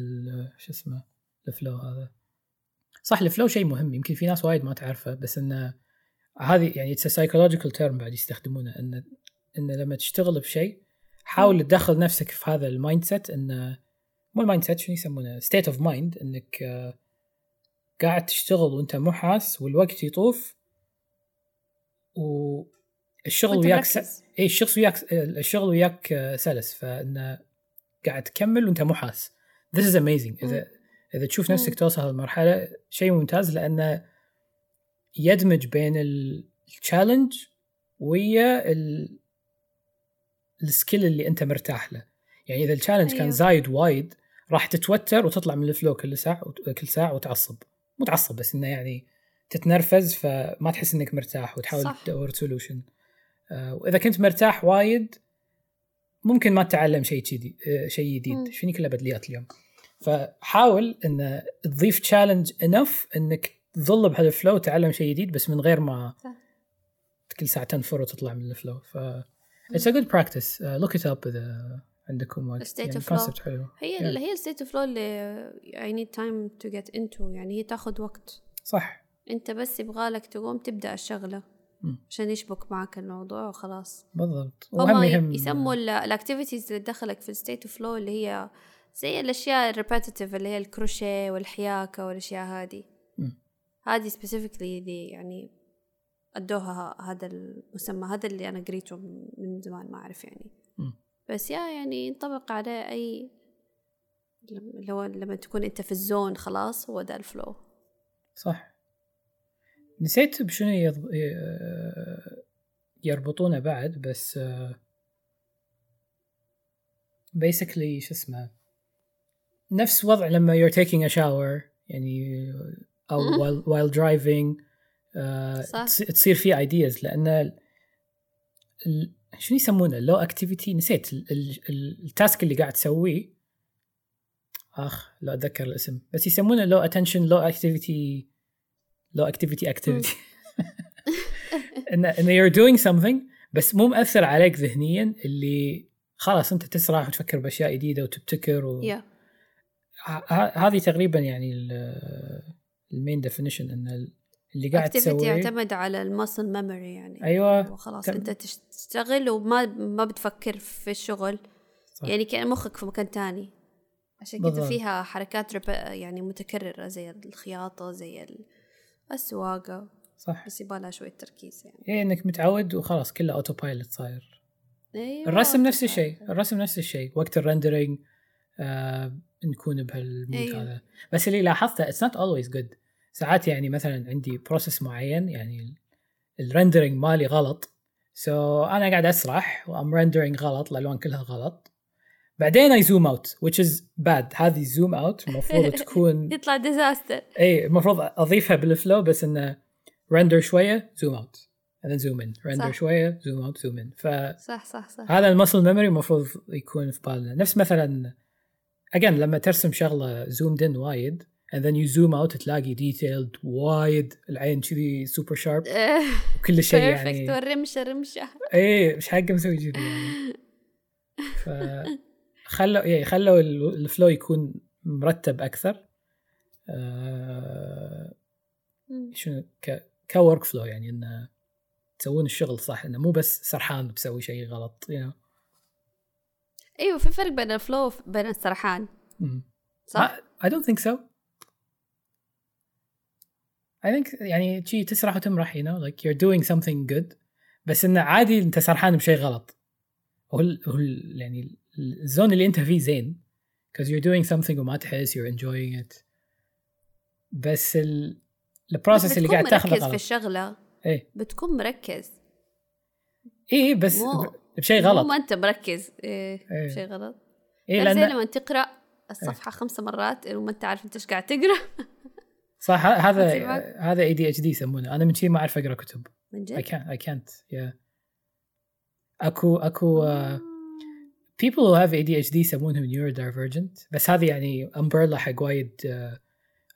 شو اسمه ال flow هذا. صح ال flow شيء مهم. يمكن في ناس وايد ما تعرفه بس انه هذه يعني it's psychological term بعد يستخدمونه. إن إن لما تشتغل بشيء حاول تدخل نفسك في هذا ال mindset انه مو ال mindset شنو يسمونه؟ state of mind إنك قاعد تشتغل وانت مو حاس والوقت يطوف والشغل وياك. س... اي الشغل وياك الشغل وياك آه، سلس فانه قاعد تكمل وانت مو حاس This is amazing إذا إذا تشوف نفسك. توصل هالمرحله شيء ممتاز لأنه يدمج بين ال challenge ويا ال- ال skill اللي أنت مرتاح له يعني إذا ال challenge كان أيوه. زايد وايد راح تتوتر وتطلع من ال flow كل ساعة كل ساعة وتعصب مو تعصب بس إنه يعني تتنرفز فما تحس إنك مرتاح وتحاول صح. تدور solution وإذا كنت مرتاح وايد ممكن ما تتعلم شيء جديد آه، شيء جديد. فيني كلها بدليات اليوم فحاول إن تضيف challenge enough إنك تظل بهال flow وتتعلم شيء جديد بس من غير ما صح. كل ساعه تنفر وتطلع من ال flow ف it's a good practice look it up إذا عندكم وقت يعني. concept حلو هي Yeah. اللي هي ال state of flow اللي I need time to get into يعني هي تاخذ وقت صح انت بس يبغالك تقوم تبدأ الشغلة. عشان يشبك معك الموضوع وخلاص بالضبط هم يهم يسموا ال activities اللي تدخلك في ال state of flow اللي هي زي الأشياء ال repetitive اللي هي الكروشيه والحياكة والأشياء هذه. هذه specifically دي يعني أدوها هذا المسمى هذا اللي أنا قريته من زمان ما أعرف يعني مم. بس yeah يعني ينطبق على أي اللي هو لما تكون أنت في ال zone خلاص هو ده ال flow. صح. نسيت بشنو يض... يربطونه بعد بس basically شو اسمه نفس وضع لما you're taking a shower يعني أو while, while driving صح. تص- تصير في ideas لأن شنو يسمونه؟ low activity نسيت. ال- ال- ال- ال task اللي قاعد تسويه. آخ لا أتذكر الاسم. بس يسمونه low attention low activity low activity activity ان إن you're doing something بس مو مأثر عليك ذهنيا اللي خلاص أنت تسرح وتفكر بأشياء جديدة وتبتكر و... ه- هذه تقريبا يعني ال main definition إن اللي قاعد activity تسويه يعتمد على ال muscle memory يعني أيوة. هو خلاص أنت تش- تشتغل وما ما بتفكر في الشغل صح. يعني كأن مخك في مكان تاني عشان كذا. فيها حركات. يعني متكررة زي الخياطة زي ال- السواقة صح بس يبالها شوية تركيز يعني إيه إنك متعود وخلاص كله autopilot صاير أيوة الرسم نفس. الشيء الرسم نفس الشيء وقت ال rendering آه نكون بهال mode أيوة. هذا بس اللي لاحظته it's not always good ساعات يعني مثلا عندي process معين يعني ال rendering مالي غلط. so so أنا قاعد أسرح و I'm rendering غلط الألوان كلها غلط. بعدين I zoom out which is bad. هذه zoom out المفروض *laughs* تكون يطلع disaster إي المفروض أضيفها بال flow بس إنه render شوية zoom out and then zoom in. Render صح. شوية zoom out zoom in. فهذا صح صح صح. ال muscle memory المفروض يكون في بالنا. نفس مثلا again لما ترسم شغلة zoomed in وايد and then you zoom out تلاقي detailed وايد العين كذي super sharp *laughs* وكل شيء perfect يعني والرمشة رمشة. إيه مش حقه مسوي كذي يعني. *laughs* ف خلوا يعني خلوا ال- ال flow يكون مرتب أكثر. آه. شنو؟ ك ك workflow يعني انه تسوون الشغل صح إنه مو بس سرحان بتسوي شيء غلط you know. إيوه في فرق بين ال flow وبين السرحان. صح؟ I don't think so. I think يعني شي تسرح وتمرح you know like you're doing something good بس إنه عادي أنت سرحان بشيء غلط. هو يعني الزون اللي أنت فيه زين because you're doing something وما تحس you're enjoying it. بس ال البروسيس اللي قاعد تاخذه مركز في غلط. الشغلة. إيه. بتكون مركز. إيه بس مو- بشيء مو غلط. ما أنت مركز. إيه إيه. شيء غلط. إيه زي لأن لما تقرأ الصفحة خمس مرات وما أنت عارف أنت إيش قاعد تقرأ. *laughs* صح هذا؟ هذا اي دي اتش دي يسمونه أنا من شي ما اعرف اقرا كتب من I جد can't I can't yeah اكو اكو uh, people who have ADHD يسمونهم neurodivergent بس هذه يعني umbrella حق وايد uh,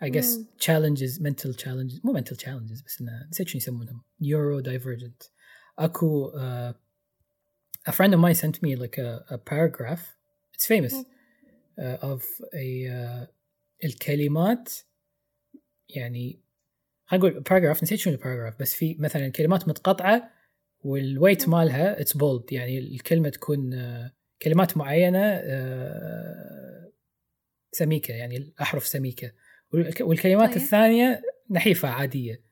I guess مم. challenges mental challenges مو mental challenges بس انه نسيت شنو يسمونهم neurodivergent اكو uh, a friend of mine sent me like a, a paragraph it's famous uh, of a uh, الكلمات يعني نقول paragraph نسيت شنو ال paragraph بس في مثلا كلمات متقطعة وال weight مالها it's bold يعني الكلمة تكون آه، كلمات معينة آه، سميكة يعني الأحرف سميكة والك- والكلمات طيب. الثانية نحيفة عادية.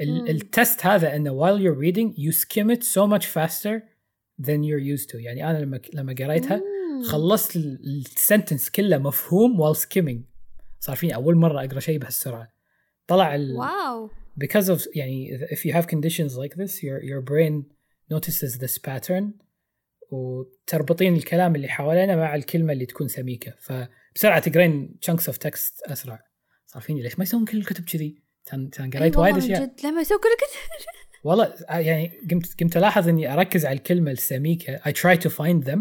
ال test هذا انه while you're reading you skim it so much faster than you're used to يعني أنا لما لما قريتها. خلصت ال- ال sentence كله مفهوم while skimming صار فيني أول مرة أقرأ شيء بهالسرعة طلع ال wow. because of يعني if you have conditions like this your your brain notices this pattern وتربطين الكلام اللي حوالينا مع الكلمة اللي تكون سميكة. فبسرعة تقرين chunks of text أسرع. صار فيني ليش ما يسوون كل الكتب كذي؟ كان كان قريت وايد أشياء. جد لما يسوي كل كده *laughs* والله آه، يعني قمت قمت ألاحظ إني أركز على الكلمة السميكة. I try to find them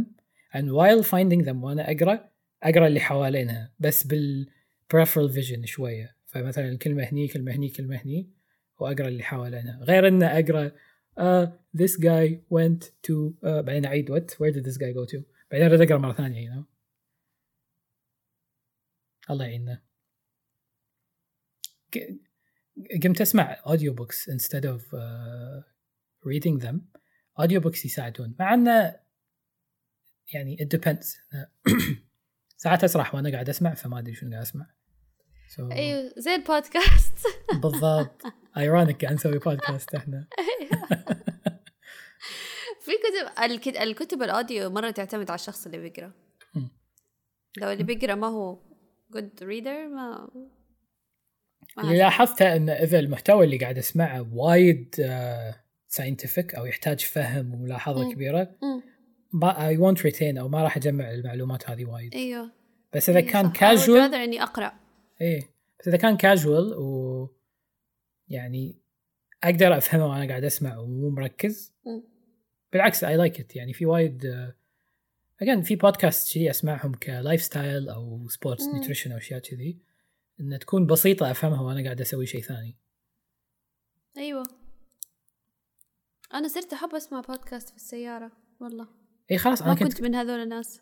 and while finding them وأنا أقرأ أقرأ اللي حوالينها بس بال peripheral vision شوية. فمثلا الكلمة هني كلمة هني كلمة هني وأقرأ اللي حوالينها غير ان أقرأ uh, this guy went to uh, بعدين أعيد what where did this guy go to? بعدين ارد أقرأ مرة ثانية you know. الله يعيننا. قمت أسمع audio books instead of uh, reading them. audio books يساعدون مع إنه يعني it depends. *coughs* ساعات أسرح وأنا قاعد أسمع فما أدري شنو قاعد أسمع. So أيوه زي البودكاست. *laughs* بالضبط. ironic قاعد نسوي بودكاست إحنا. *laughs* في كتب الكت- الكتب ال audio مرة تعتمد على الشخص اللي بيقرأ. لو اللي بيقرأ ما هو good reader ما اللي لاحظته إن إذا المحتوى اللي قاعد أسمعه وايد scientific أو يحتاج فهم وملاحظه. كبيرة. ما I won't retain أو ما راح أجمع المعلومات هذه وايد. إيوه. بس إذا إيه كان كاجوال إني أقرأ. إيه بس إذا كان كاجوال و يعني أقدر أفهمه وأنا قاعد أسمع ومو مركز. بالعكس I like it يعني في وايد again في بودكاست كذي أسمعهم ك lifestyle أو sports. nutrition أو أشياء كذي إنها تكون بسيطة أفهمها وأنا قاعد أسوي شيء ثاني. أيوه. أنا صرت أحب أسمع بودكاست في السيارة والله. اي خلاص أنا كنت, كنت من هذول الناس.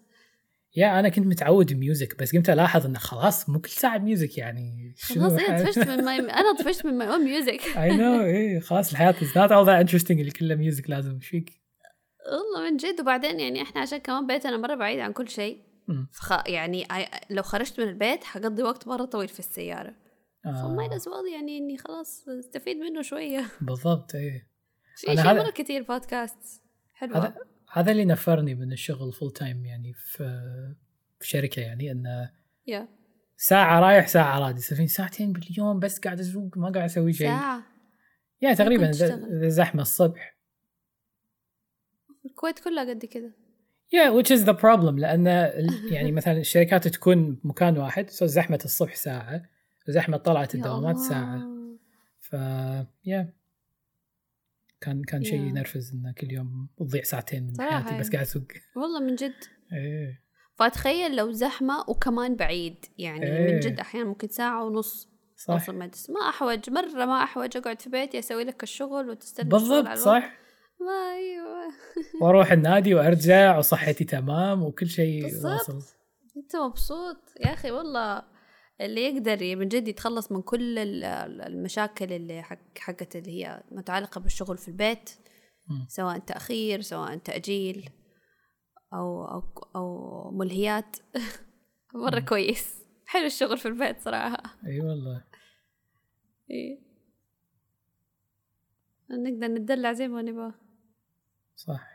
yeah أنا كنت متعود music بس قمت ألاحظ إنه خلاص مو كل ساعة music يعني. خلاص إيه طفشت من my *laughs* أنا طفشت من my own music I know إيه خلاص الحياة is not all that interesting اللي كله music لازم. إيش فيك؟ والله من جد وبعدين يعني إحنا عشان كمان بيتنا مرة بعيد عن كل شيء. فخ... يعني لو خرجت من البيت حقضي وقت مرة طويل في السيارة. فما آه. يلزم يعني إني خلاص استفيد منه شوية. بالضبط إيه. في شيء هذا- مرة كثير بودكاست حلوة. هذا هذا اللي نفرني من الشغل full time يعني في في شركة يعني انه يا ساعة رايح ساعة راد يصير ساعتين باليوم بس قاعد أسوق ما قاعد أسوي شيء. ساعة؟ يعني تقريبا زحمة الصبح. الكويت كلها قد كذا yeah which is the problem لأن *laughs* يعني مثلا الشركات تكون بمكان واحد سو زحمة الصبح ساعة وزحمه طلعت يا الدوامات. ساعة. ف يا كان كان شيء. ينرفز إنه كل يوم تضيع ساعتين من حياتي بس يعني. قاعد اسوق والله من جد إيه فأتخيل لو زحمة وكمان بعيد يعني إيه. من جد أحيانا ممكن ساعة ونص صح أوصل مدرسة ما أحوج مرة ما أحوج أقعد في بيتي أسوي لك الشغل الشغل بالضبط. صح ما أيوه *laughs* وأروح النادي وأرجع وصحتي تمام وكل شيء بالضبط. واصل أنت مبسوط يا أخي والله اللي يقدر من جد يتخلص من كل ال- ال- المشاكل اللي حق حقت اللي هي متعلقة بالشغل في البيت. سواء تأخير سواء تأجيل أو أو أو ملهيات. *laughs* مرة كويس. حلو الشغل في البيت صراحة. أي والله. إيه. نقدر نتدلع زي ما نبغى. صح.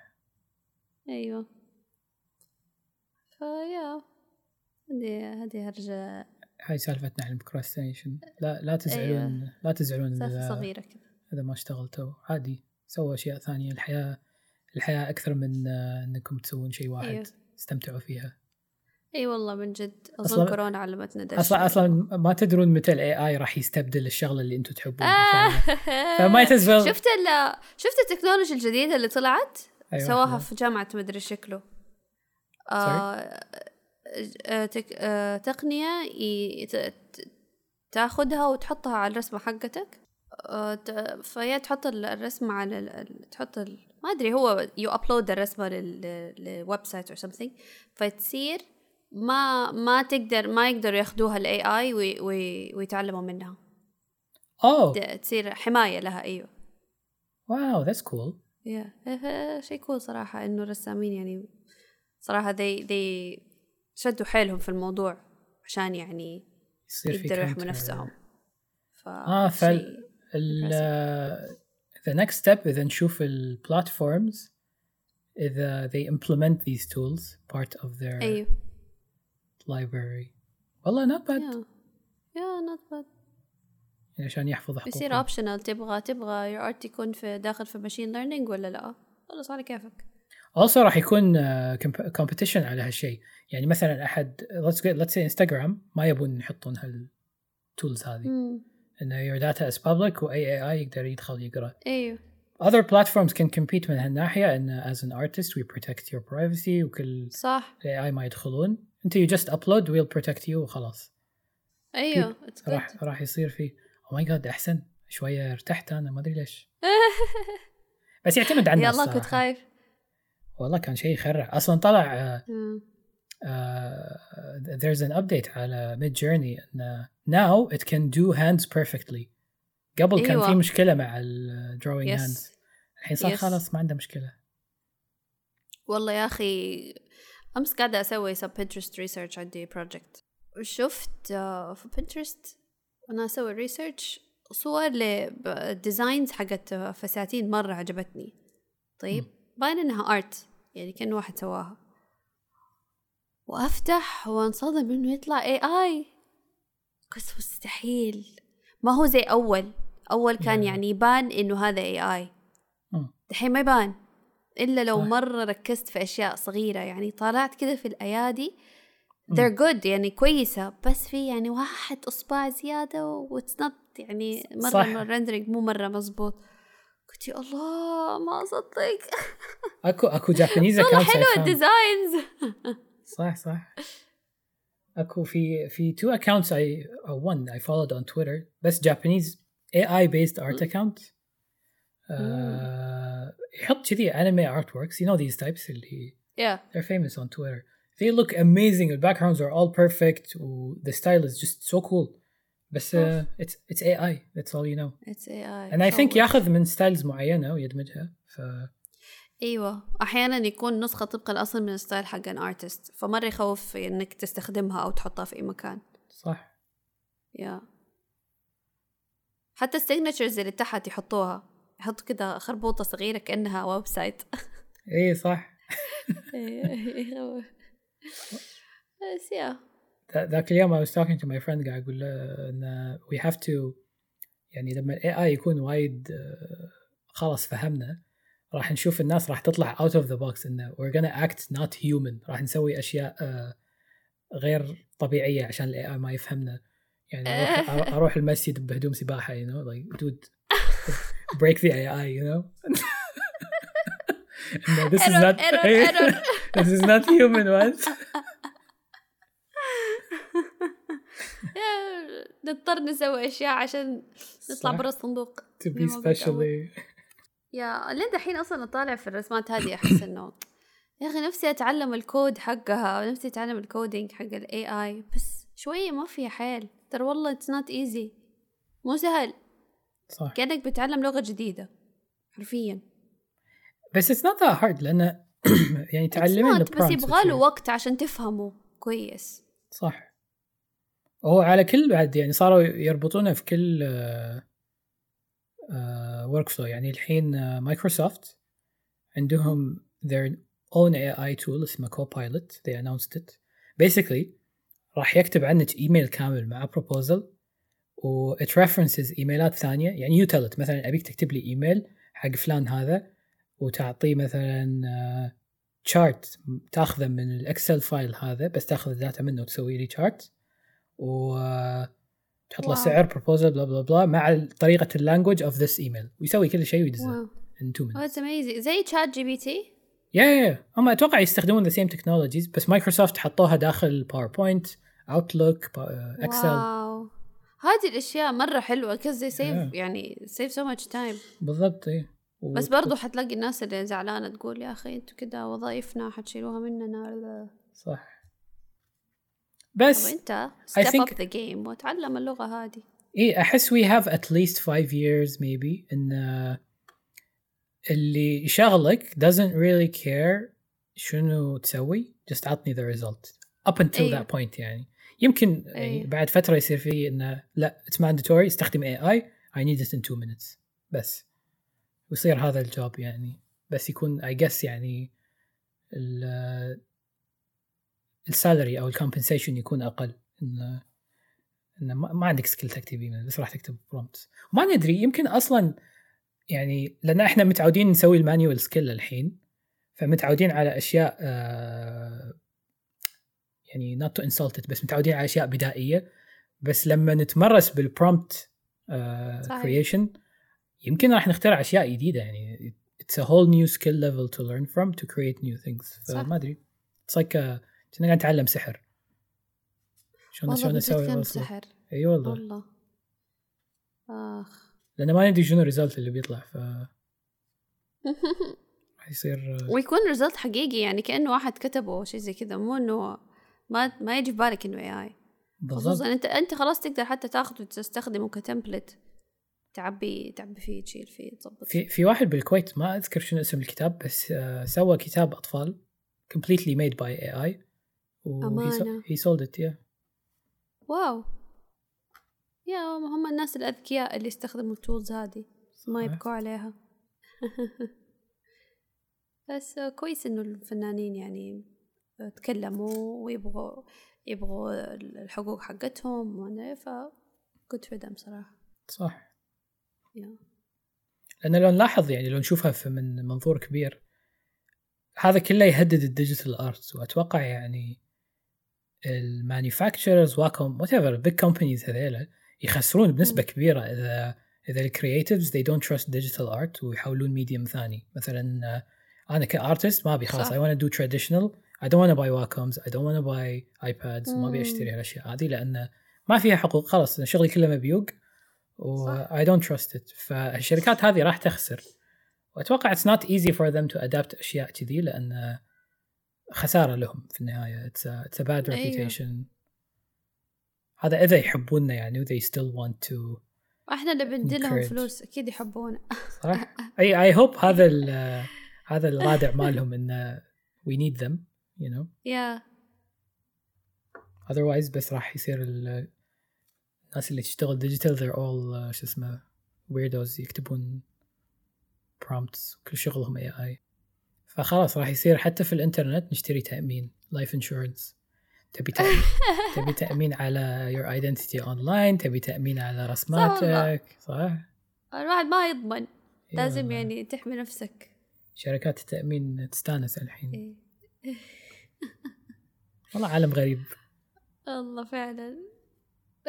أيوة. فيا. هذه هذه هرجة هاي سالفتنا عن البروكراستينيشن لا لا تزعلون لا تزعلون سالفة إذا صغيرة كذا. إذا ما اشتغلتوا. عادي سووا أشياء ثانية. الحياة الحياة أكثر من آه، إنكم تسوون شيء واحد. أيوة. استمتعوا فيها. أي والله من جد أظن أصلاً- كورونا علمتنا ده أصلا. أصلا ما تدرون متى ال AI راح يستبدل الشغلة اللي أنتم تحبونها. آه. فما *laughs* يتزبل شفت ال شفت التكنولوجيا الجديدة اللي طلعت؟ أيوة. سواها في جامعة مدري شكله. آه آه آه تقنية ي- ت- ت- تاخذها وتحطها على الرسمة حقتك؟ آه فهي تحط ال- الرسمة على ال- تحط ال- ما أدري هو you upload الرسمه لل website أو something فتصير ما ما تقدر ما يقدروا ياخذوها ال AI ويتعلموا منها. أوه. تصير حماية لها أيوه. wow that's cool yeah شيء cool صراحة إنه الرسامين يعني صراحة they they شدوا حيلهم في الموضوع عشان يعني يصير في يقدروا يحموا. نفسهم. ف آه فال ال the next step اذا نشوف ال platforms إذا they implement these tools part of their أيوه. library. والله not bad. yeah yeah not bad يعني عشان يحفظ حقوقهم. بيصير optional تبغى تبغى your art يكون في داخل في machine learning ولا لا؟ خلاص على كيفك. Also راح يكون comp- competition على هالشيء. يعني مثلا أحد let's get let's say انستغرام ما يبون يحطون هال tools هذه. مم. إنه your data is public وأي AI يقدر يدخل يقرأ. أيوه. Other platforms can compete من هالناحية إن as an artist we protect your privacy وكل صح. ال AI ما يدخلون. أنت you just upload we'll protect you وخلاص. good. راح راح يصير في oh my God أحسن. شوية ارتحت أنا ما أدري ليش. *laughs* بس يعتمد على الناس يلا كنت. خايف. والله كان شيء يخرع. أصلا طلع آه، uh, there's an update على mid journey إن now it can do hands perfectly. قبل كان أيوة. في مشكلة مع ال drawing hands. الحين صار Yes. خلاص ما عنده مشكلة. والله يا أخي أمس قاعدة أسوي سب Pinterest research عندي project شفت آه، في Pinterest وأنا أسوي research صور ل designs حقت فساتين مرة عجبتني. طيب باين إنها art يعني كأنه واحد سواها. وأفتح وانصدم إنه يطلع AI بس مستحيل. ما هو زي أول. أول كان. يعني يبان إنه هذا AI. دحين ما يبان. إلا لو. مرة ركزت في أشياء صغيرة. يعني طالعت كذا في الأيادي. they're good. يعني كويسة. بس في يعني واحد إصبع زيادة و it's not يعني مرة صح. ال rendering مو مرة مزبوط قلت يا الله ما أصدق اكو اكو جابانيز والله accounts I حلوة found. الديزاينز صح صح اكو في في two accounts I or one I followed on Twitter بس Japanese AI based art account آه يحط كذي anime artworks you know these types اللي yeah they're famous on Twitter they look amazing the backgrounds are all perfect و the style is just so cool بس uh, it's it's AI that's all you know it's AI and I think صور. ياخذ من ستايلز معينه ويدمجها ف أيوه أحيانا يكون نسخه طبق الاصل من ال style حق an artist فمره يخوف انك تستخدمها أو تحطها في اي مكان صح yeah حتى ال signatures اللي تحت يحطوها يحطوا كذا خربوطه صغيره كانها website إيه صح بس yeah ذاك اليوم I was talking to my friend قاعد أقول له إن we have to يعني لما ال AI يكون وايد آه، خلاص فهمنا راح نشوف الناس راح تطلع out of the box انه we're gonna act not human راح نسوي أشياء آه، غير طبيعية عشان ال AI ما يفهمنا. يعني أروح *laughs* أروح المسجد بهدوم سباحة you know like dude break the AI you know. *laughs* No, this is not *laughs* this is not human man يا، *laughs* نضطر نسوي أشياء عشان نطلع. برا الصندوق. To be specially. yeah لين دحين أصلا أطالع في الرسمات هذه أحس إنه يا أخي نفسي أتعلم الكود حقها ونفسي أتعلم ال coding حق ال AI بس شوية ما فيها حيل. ترى والله it's not easy مو سهل. صح. كأنك بتعلم لغة جديدة. حرفيا. بس it's not that hard لأن *clears throat* يعني تعلمين بس يبغى له. وقت عشان تفهمه كويس. صح. هو على كل بعد يعني صاروا يربطونه في كل work فلو يعني الحين آه، مايكروسوفت عندهم their own AI tool اسمه Copilot. They announced it. Basically راح يكتب عنك ايميل كامل مع proposal و it references ايميلات ثانية. يعني tell it مثلا أبيك تكتب لي ايميل حق فلان هذا وتعطيه مثلا chart تاخذه من ال Excel file هذا بس تاخذ ال data منه وتسوي لي chart وتحط له. سعر proposal blah blah blah مع طريقة ال language of this email ويسوي كل شيء ويدزه in two minutes. it's amazing زي ChatGPT yeah yeah هم أتوقع يستخدمون the same technologies بس مايكروسوفت حطوها داخل PowerPoint Outlook Excel wow. هذه الأشياء مرة حلوة كذا save Yeah. يعني save so much time بالضبط إيه. و- بس برضو حتلاقي الناس اللي زعلانة تقول يا أخي أنتوا كده وظائفنا حتشيلوها مننا صح. بس I step think- up the game وتعلم اللغة هذه إيه احس we have at least five years maybe ان uh, اللي يشغلك doesn't really care شنو تسوي just عطني the result up until أيوه. that point يعني يمكن يعني أيوه. بعد فترة يصير فيه انه لا it's mandatory استخدم AI I need it in two minutes بس ويصير هذا ال job يعني بس يكون I guess يعني ال salary أو ال compensation يكون أقل. انه انه ما ما عندك skill تكتب إيميل بس راح تكتب prompt وما ندري يمكن أصلا يعني لأن إحنا متعودين نسوي ال manual skill الحين فمتعودين على أشياء آه يعني not to insult it بس متعودين على أشياء بدائية. بس لما نتمرس بال prompt. creation يمكن راح نخترع أشياء جديدة. يعني it's a whole new skill level to learn from to create new things. فما أدري. It's like uh, كنا قاعد نتعلم سحر. شلون شلون وصله. سحر. إي والله. والله. آخ. لأن ما ندري شنو ال result اللي بيطلع ف *laughs* راح يصير ويكون result حقيقي يعني كأنه واحد كتبه شيء زي كذا مو إنه ما ما يجي في بالك إنه AI خصوصا أنت أنت خلاص تقدر حتى تاخذه وتستخدمه ك template تعبي تعبي فيه تشيل فيه تظبط في في واحد بالكويت ما أذكر شنو اسم الكتاب بس آه، سوى كتاب أطفال completely made by AI أمانة. he sold it yeah wow yeah هم الناس الأذكياء اللي يستخدموا ال tools هذه ما. يبكوا عليها *laughs* بس كويس إنه الفنانين يعني تكلموا ويبغوا يبغوا الحقوق حقتهم وأنا ف good for them صراحة صح yeah. لأن لو نلاحظ يعني لو نشوفها في من منظور كبير هذا كله يهدد ال digital arts وأتوقع يعني ال manufacturers Wacom whatever big companies هذيلا يخسرون بنسبة. كبيرة إذا إذا ال creatives they don't trust digital art ويحولون medium ثاني مثلا آه، أنا ك artist ما أبي خلاص صح. I want to do traditional I don't want to buy Wacoms I don't want to buy iPads وما أبي. أشتري هالأشياء هذه لأن ما فيها حقوق خلاص شغلي كله مبيوق و. I don't trust it فالشركات هذه راح تخسر وأتوقع it's not easy for them to adapt أشياء كذي لأن خسارة لهم في النهاية. It's a, it's a bad أيوه. reputation. هذا إذا يحبوننا يعني they still want to إحنا اللي بندلهم. فلوس أكيد يحبونا. صح *laughs* أي I hope هذا ال- هذا الرادع مالهم إن we need them you know. يا otherwise بس راح يصير ال- الناس اللي تشتغل ديجيتال they're all uh, شو اسمه weirdos يكتبون prompts كل شغلهم AI فخلاص راح يصير حتى في الإنترنت نشتري تأمين life insurance. تبي *laughs* تأمين تبي تأمين على your identity online تبي تأمين على رسماتك صح؟ الواحد ما يضمن. إي لازم. يعني تحمي نفسك. شركات التأمين تستانس الحين. إيه. *laughs* والله عالم غريب. الله فعلا.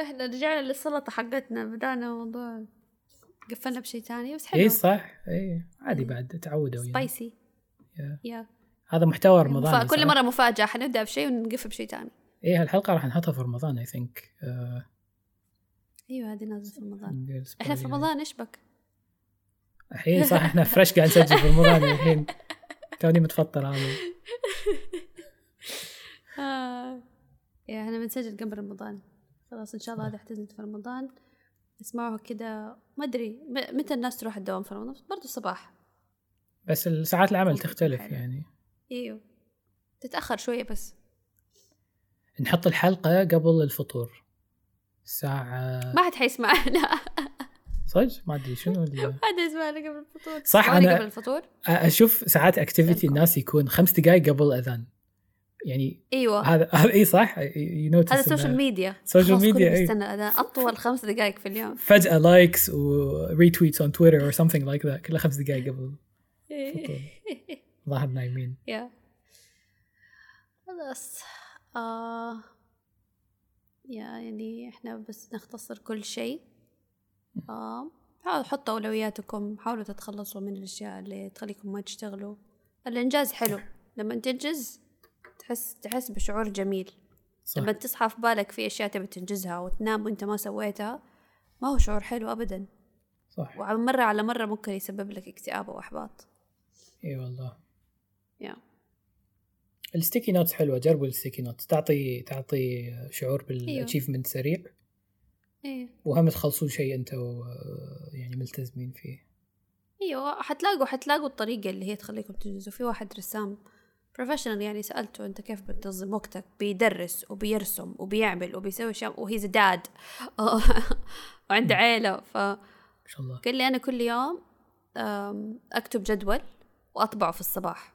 إحنا رجعنا للسلطة حقتنا بدأنا موضوع قفلنا بشيء تاني بس حلو. اي صح. اي عادي بعد تعودوا يعني سبايسي يا. يا هذا محتوى مفا... رمضاني كل صح؟ مرة مفاجأة. حنبدأ بشيء ونقفل بشيء تاني إيه هالحلقة راح نحطها في رمضان اي ثينك أيوه هذه نازلة في رمضان. إحنا في. رمضان إيش بك؟ الحين صح إحنا فريش قاعد نسجل في رمضان الحين. *laughs* توني متفطر أنا *laughs* آه. يا إحنا بنسجل قبل رمضان. خلاص إن شاء الله هذه حتنزل في رمضان اسمعوها كده. ما أدري متى الناس تروح الدوام في رمضان؟ برضو الصباح. بس ساعات العمل تختلف حلو. يعني. إيوه. تتأخر شوية بس. نحط الحلقة قبل الفطور. الساعة ما حد حيسمعنا *laughs* صدق؟ ما أدري شنو ما حد يسمعنا قبل الفطور. صح، أنا- قبل الفطور؟ أشوف ساعات activity. الناس يكون خمس دقائق قبل الأذان. يعني إيوه. هذا هذا إي صح؟ هذا ال social media social خلاص ميديا، الأذان أطول خمس دقائق في اليوم. فجأة likes و retweets on Twitter or something like that كلها خمس دقائق قبل *laughs* ظاهر نايمين. yeah. خلاص. آه. yeah يعني إحنا بس نختصر كل شيء. آه. حاولوا حطوا أولوياتكم. حاولوا تتخلصوا من الأشياء اللي تخليكم ما تشتغلوا. الإنجاز حلو. لما تنجز تحس تحس بشعور جميل. صح. لما تصحى في بالك في أشياء تبي تنجزها وتنام وأنت ما سويتها ما هو شعور حلو أبدا. صح. ومرة على مرة ممكن يسبب لك اكتئاب وإحباط إي والله. yeah ال sticky notes حلوة جربوا ال sticky notes تعطي تعطي شعور أيوه. بال achievement سريع. إيه. وهم تخلصون شيء أنتوا يعني ملتزمين فيه. إيوه حتلاقوا حتلاقوا الطريقة اللي هي تخليكم تنجزوا. في واحد رسام professional يعني سألته أنت كيف بتنظم وقتك؟ بيدرس وبيرسم وبيعمل وبيسوي أشياء و he's dad *laughs* وعنده عيلة. فقال ما شاء الله. لي أنا كل يوم أكتب جدول وأطبعه في الصباح.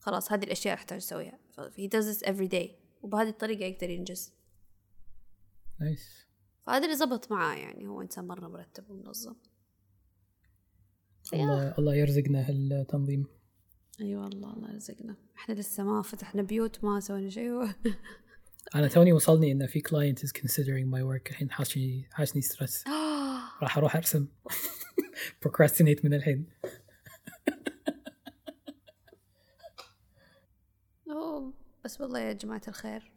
خلاص هذه الأشياء أحتاج أسويها. he does this every day. وبهذه الطريقة يقدر ينجز. nice. فهذا اللي زبط معاه يعني هو إنسان مرة مرتب ومنظم. الله الله يرزقنا هالتنظيم. اي أيوة والله الله يرزقنا. إحنا لسه ما فتحنا بيوت ما سوينا شيء. *laughs* أنا توني وصلني إن في client is considering my work. الحين حاشني حاشني stress *gasps* راح أروح أرسم. *laughs* Procrastinate من الحين. بس والله يا جماعة الخير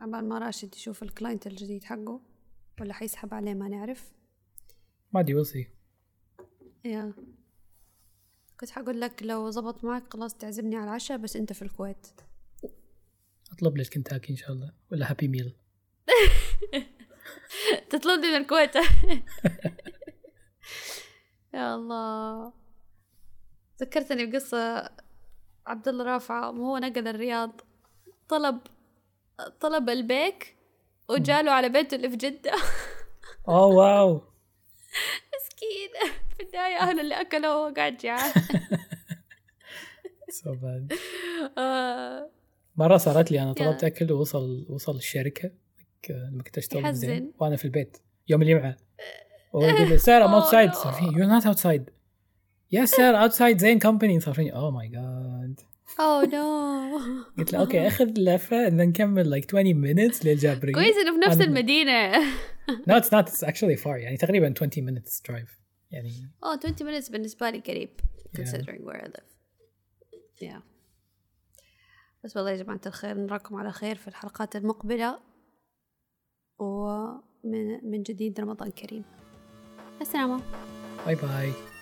عبال ما راشد يشوف ال client الجديد حقه ولا حيسحب عليه ما نعرف. ما we'll see. يا. كنت حقول لك لو زبط معك خلاص تعزمني على العشاء بس أنت في الكويت. أطلب لك كنتاكي إن شاء الله ولا هابي ميل *laughs* تطلب لي من الكويت. *laughs* يا الله. ذكرتني بقصة عبد الله رافعة هو نقل الرياض طلب طلب البيك وجاله على بيته اللي في جدة. *laughs* أوه واو. *laughs* مسكين. في النهاية أهله اللي أكلوا وهو قاعد جعان. *laughs* So bad. آه، مرة صارت لي أنا طلبت. أكل ووصل وصل الشركة لما كنت أشتغل. زين. وأنا في البيت يوم الجمعة. وهو يقول لي سير I'm outside. no. صار فيني yes sir outside زين company. صار فيني oh my god. oh no *laughs* قلت له okay آخذ and then نكمل like 20 minutes للجابري كويس إنه في نفس المدينة. No it's not. It's actually far. يعني تقريبا 20 minutes drive. يعني oh 20 minutes بالنسبة لي قريب considering where I live. Yeah. بس والله يا جماعة الخير نراكم على خير في الحلقات المقبلة. ومن من جديد رمضان كريم. السلامة. باي باي